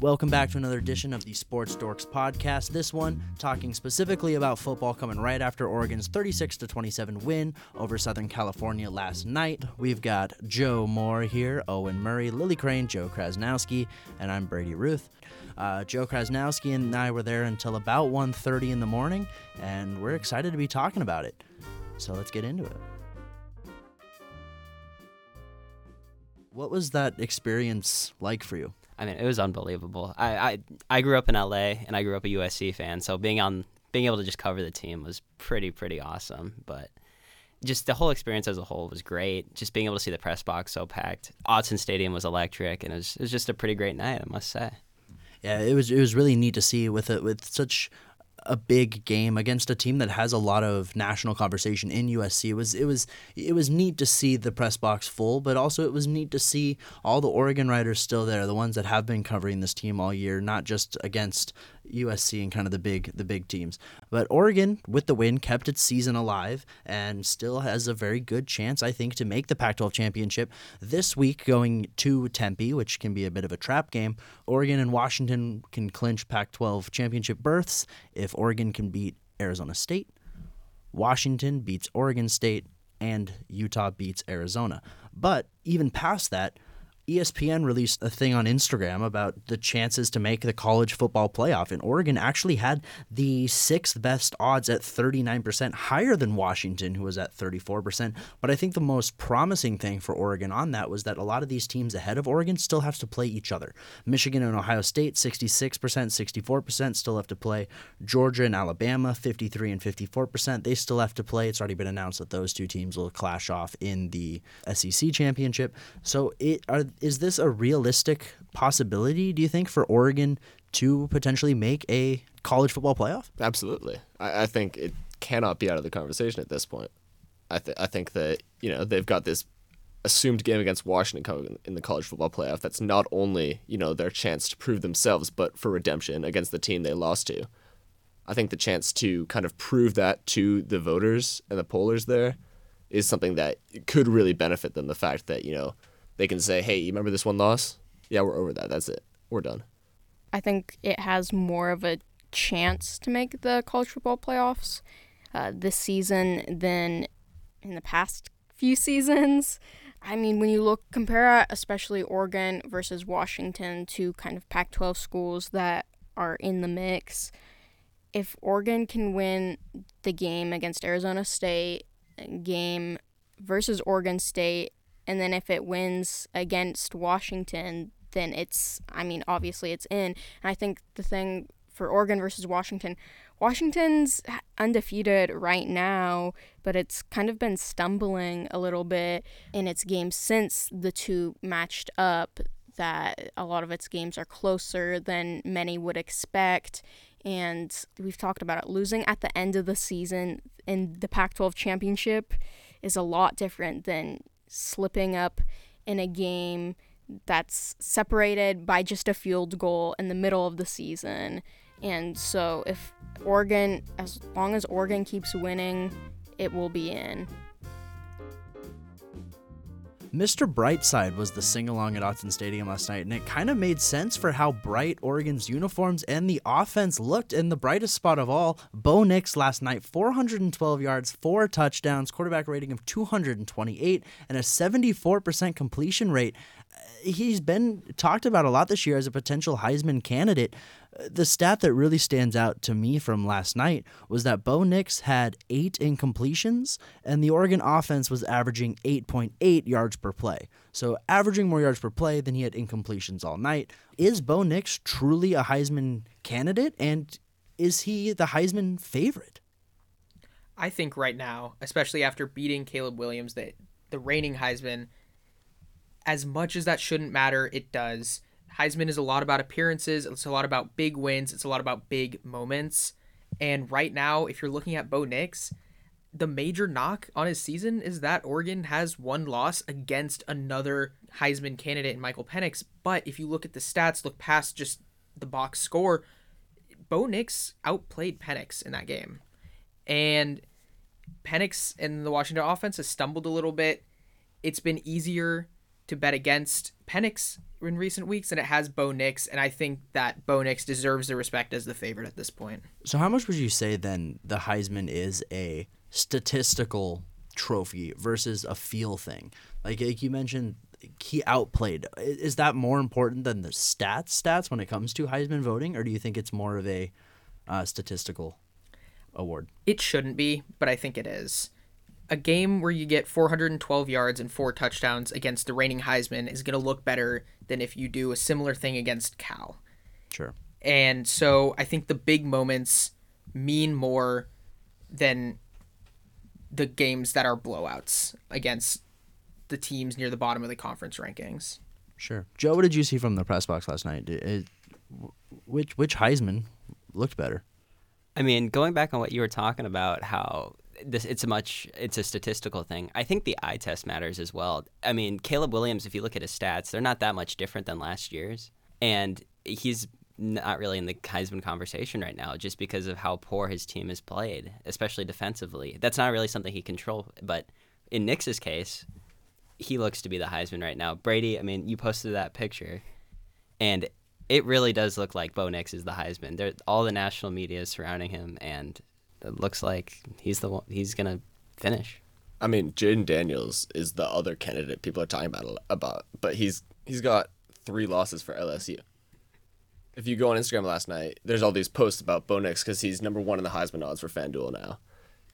Welcome back to another edition of the Sports Dorks podcast. This one talking specifically about football coming right after Oregon's 36 to 27 win over Southern California last night. We've got Joe Moore here, Owen Murray, Lily Crane, Joe Krasnowski, and I'm Brady Ruth. Uh, Joe Krasnowski and I were there until about 1:30 in the morning, and we're excited to be talking about it. So let's get into it. What was that experience like for you? I mean, it was unbelievable. I, I I grew up in LA and I grew up a USC fan, so being on being able to just cover the team was pretty pretty awesome. But just the whole experience as a whole was great. Just being able to see the press box so packed, Autzen Stadium was electric, and it was, it was just a pretty great night, I must say. Yeah, it was it was really neat to see with it with such a big game against a team that has a lot of national conversation in USC. It was it was it was neat to see the press box full, but also it was neat to see all the Oregon writers still there, the ones that have been covering this team all year, not just against USC and kind of the big the big teams. But Oregon, with the win, kept its season alive and still has a very good chance, I think, to make the Pac-12 championship this week. Going to Tempe, which can be a bit of a trap game. Oregon and Washington can clinch Pac-12 championship berths if Oregon can beat Arizona State. Washington beats Oregon State and Utah beats Arizona. But even past that, ESPN released a thing on Instagram about the chances to make the college football playoff, and Oregon actually had the sixth best odds at 39%, higher than Washington, who was at 34%. But I think the most promising thing for Oregon on that was that a lot of these teams ahead of Oregon still have to play each other. Michigan and Ohio State, 66%, 64% still have to play. Georgia and Alabama, 53 and 54%, they still have to play. It's already been announced that those two teams will clash off in the SEC championship. So it are is this a realistic possibility, do you think, for Oregon to potentially make a college football playoff? Absolutely. I, I think it cannot be out of the conversation at this point. I, th- I think that, you know, they've got this assumed game against Washington coming in the college football playoff. That's not only, you know, their chance to prove themselves, but for redemption against the team they lost to. I think the chance to kind of prove that to the voters and the pollers there is something that could really benefit them. The fact that, you know, they can say, "Hey, you remember this one loss? Yeah, we're over that. That's it. We're done." I think it has more of a chance to make the college football playoffs uh, this season than in the past few seasons. I mean, when you look compare especially Oregon versus Washington, two kind of Pac-12 schools that are in the mix. If Oregon can win the game against Arizona State, game versus Oregon State, and then if it wins against Washington, then it's I mean obviously it's in. And I think the thing for Oregon versus Washington, Washington's undefeated right now, but it's kind of been stumbling a little bit in its games since the two matched up. That a lot of its games are closer than many would expect. And we've talked about it. Losing at the end of the season in the Pac 12 championship is a lot different than slipping up in a game that's separated by just a field goal in the middle of the season. And so if Oregon, as long as Oregon keeps winning, it will be in. Mr. Brightside was the sing along at Autzen Stadium last night, and it kind of made sense for how bright Oregon's uniforms and the offense looked. And the brightest spot of all, Bo Nix last night, 412 yards, four touchdowns, quarterback rating of 228, and a 74% completion rate. He's been talked about a lot this year as a potential Heisman candidate the stat that really stands out to me from last night was that Bo Nix had eight incompletions, and the Oregon offense was averaging 8.8 yards per play. So, averaging more yards per play than he had incompletions all night. Is Bo Nix truly a Heisman candidate, and is he the Heisman favorite? I think right now, especially after beating Caleb Williams, that the reigning Heisman, as much as that shouldn't matter, it does Heisman is a lot about appearances, it's a lot about big wins, it's a lot about big moments. And right now, if you're looking at Bo Nix, the major knock on his season is that Oregon has one loss against another Heisman candidate in Michael Penix. But if you look at the stats, look past just the box score, Bo Nix outplayed Penix in that game. And Penix and the Washington offense has stumbled a little bit. It's been easier to bet against Penix in recent weeks and it has Bo Nix, and I think that Bo Nix deserves the respect as the favorite at this point. So, how much would you say then the Heisman is a statistical trophy versus a feel thing? Like, like you mentioned, he outplayed. Is that more important than the stats stats when it comes to Heisman voting, or do you think it's more of a uh, statistical award? It shouldn't be, but I think it is. A game where you get 412 yards and four touchdowns against the reigning Heisman is going to look better than if you do a similar thing against Cal. Sure. And so I think the big moments mean more than the games that are blowouts against the teams near the bottom of the conference rankings. Sure. Joe, what did you see from the press box last night? It- it- which which Heisman looked better? I mean, going back on what you were talking about, how this it's a much it's a statistical thing. I think the eye test matters as well. I mean, Caleb Williams, if you look at his stats, they're not that much different than last year's, and he's not really in the Heisman conversation right now just because of how poor his team has played, especially defensively. That's not really something he control. But in Nix's case, he looks to be the Heisman right now. Brady, I mean, you posted that picture, and it really does look like Bo Nix is the Heisman. There, all the national media is surrounding him, and it looks like he's the one, he's gonna finish. I mean, Jayden Daniels is the other candidate people are talking about about, but he's he's got three losses for LSU. If you go on Instagram last night, there's all these posts about Bo Nix because he's number one in the Heisman odds for FanDuel now,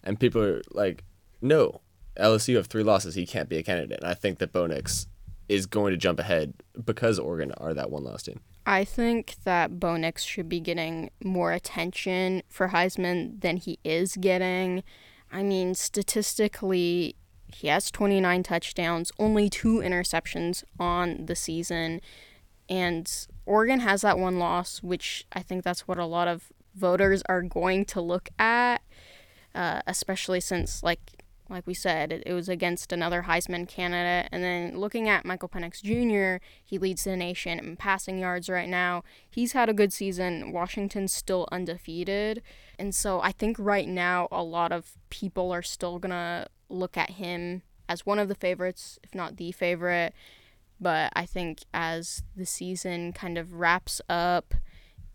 and people are like, "No, LSU have three losses. He can't be a candidate." And I think that Bo Nix is going to jump ahead because Oregon are that one loss team. I think that Bo Nix should be getting more attention for Heisman than he is getting. I mean, statistically, he has 29 touchdowns, only two interceptions on the season. And Oregon has that one loss, which I think that's what a lot of voters are going to look at, uh, especially since, like, like we said, it, was against another Heisman candidate. And then looking at Michael Penix Jr., he leads the nation in passing yards right now. He's had a good season. Washington's still undefeated. And so I think right now a lot of people are still going to look at him as one of the favorites, if not the favorite. But I think as the season kind of wraps up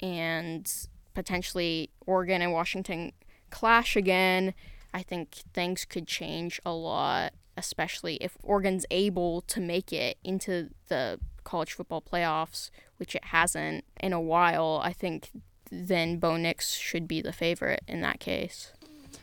and potentially Oregon and Washington clash again, I think things could change a lot, especially if Oregon's able to make it into the college football playoffs, which it hasn't in a while. I think then Bo Nix should be the favorite in that case.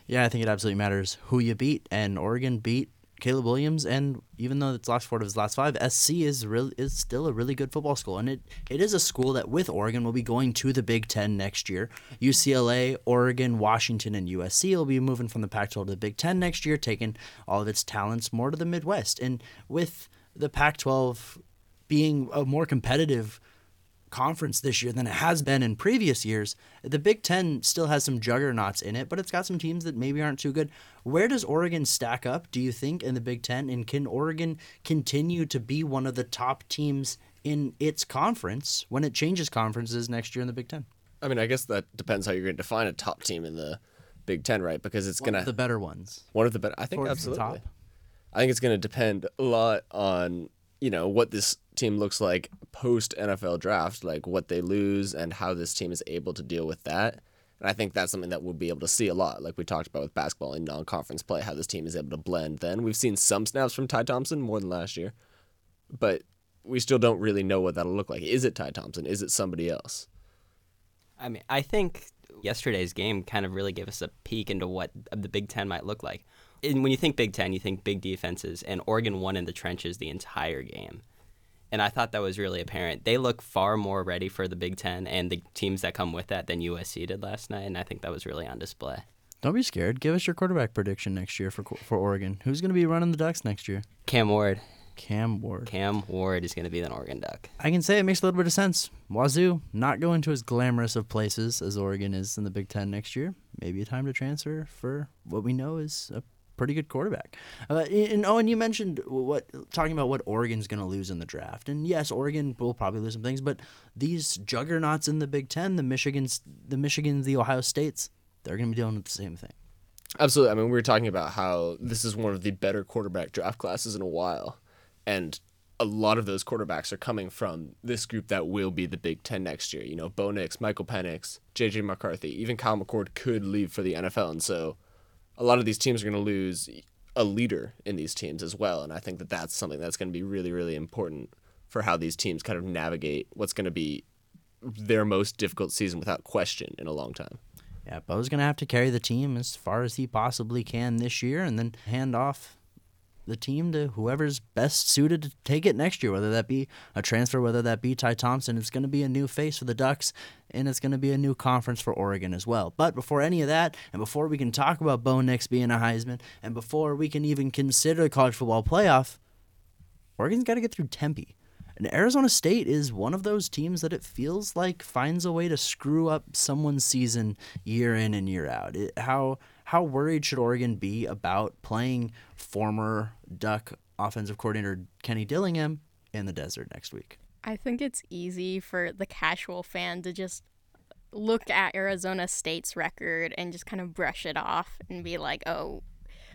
Yeah, I think it absolutely matters who you beat, and Oregon beat Caleb Williams, and even though it's lost four of his last five, SC is really is still a really good football school, and it, it is a school that with Oregon will be going to the Big Ten next year. UCLA, Oregon, Washington, and USC will be moving from the Pac-12 to the Big Ten next year, taking all of its talents more to the Midwest, and with the Pac-12 being a more competitive conference this year than it has been in previous years. The Big Ten still has some juggernauts in it, but it's got some teams that maybe aren't too good. Where does Oregon stack up, do you think, in the Big Ten? And can Oregon continue to be one of the top teams in its conference when it changes conferences next year in the Big Ten? I mean, I guess that depends how you're going to define a top team in the Big Ten, right? Because it's gonna of the better ones. one of the better. I think Towards absolutely. I think it's going to depend a lot on you know what this team looks like post NFL draft, like what they lose and how this team is able to deal with that. And I think that's something that we'll be able to see a lot, like we talked about with basketball in non-conference play, how this team is able to blend. Then we've seen some snaps from Ty Thompson more than last year, but we still don't really know what that'll look like. Is it Ty Thompson? Is it somebody else? I mean, I think yesterday's game kind of really gave us a peek into what the Big Ten might look like. And when you think Big Ten, you think big defenses, and Oregon won in the trenches the entire game. And I thought that was really apparent. They look far more ready for the Big Ten and the teams that come with that than USC did last night, and I think that was really on display. Don't be scared. Give us your quarterback prediction next year for for Oregon. Who's going to be running the Ducks next year? Cam Ward. Cam Ward. Cam Ward is going to be an Oregon Duck. I can say it makes a little bit of sense. Wazzu not going to as glamorous of places as Oregon is in the Big Ten next year. Maybe a time to transfer for what we know is a pretty good quarterback. Uh, and Owen, you mentioned what talking about what Oregon's going to lose in the draft, and yes, Oregon will probably lose some things, but these juggernauts in the Big Ten, the Michigans, the Michigans, the Ohio States, they're going to be dealing with the same thing. Absolutely. I mean, we were talking about how this is one of the better quarterback draft classes in a while. And a lot of those quarterbacks are coming from this group that will be the Big Ten next year. You know, Bo Nix, Michael Penix, J.J. McCarthy, even Kyle McCord could leave for the NFL, and so a lot of these teams are going to lose a leader in these teams as well. And I think that that's something that's going to be really, really important for how these teams kind of navigate what's going to be their most difficult season without question in a long time. Yeah, Bo's going to have to carry the team as far as he possibly can this year and then hand off the team to whoever's best suited to take it next year, whether that be a transfer, whether that be Ty Thompson. It's going to be a new face for the Ducks, and it's going to be a new conference for Oregon as well. But before any of that, and before we can talk about Bo Nix being a Heisman, and before we can even consider the college football playoff, Oregon's got to get through Tempe. And Arizona State is one of those teams that it feels like finds a way to screw up someone's season year in and year out. It, how how worried should Oregon be about playing former Duck offensive coordinator Kenny Dillingham in the desert next week? I think it's easy for the casual fan to just look at Arizona State's record and just kind of brush it off and be like, oh,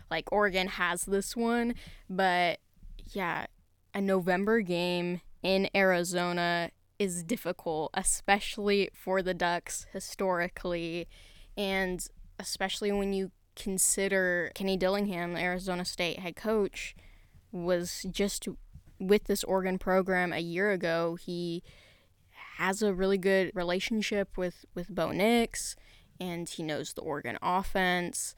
like Oregon has this one. But yeah, a November game in Arizona is difficult, especially for the Ducks historically, and especially when you consider Kenny Dillingham, Arizona State head coach, was just with this Oregon program a year ago. He has a really good relationship with with Bo Nix, and he knows the Oregon offense.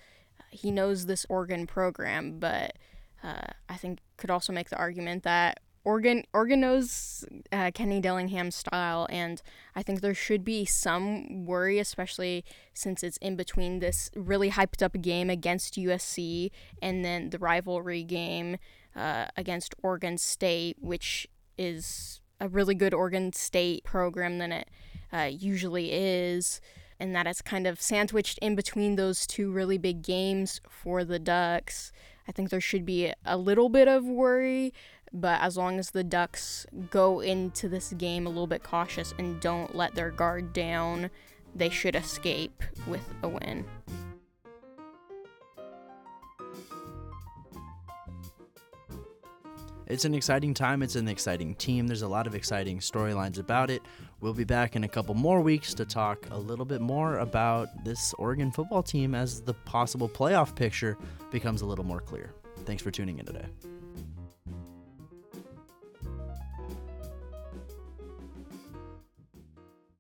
He knows this Oregon program, but uh, I think could also make the argument that Oregon knows uh, Kenny Dillingham's style, and I think there should be some worry, especially since it's in between this really hyped up game against USC and then the rivalry game uh, against Oregon State, which is a really good Oregon State program than it uh, usually is, and that it's kind of sandwiched in between those two really big games for the Ducks. I think there should be a little bit of worry, but as long as the Ducks go into this game a little bit cautious and don't let their guard down, they should escape with a win. It's an exciting time. It's an exciting team. There's a lot of exciting storylines about it. We'll be back in a couple more weeks to talk a little bit more about this Oregon football team as the possible playoff picture becomes a little more clear. Thanks for tuning in today.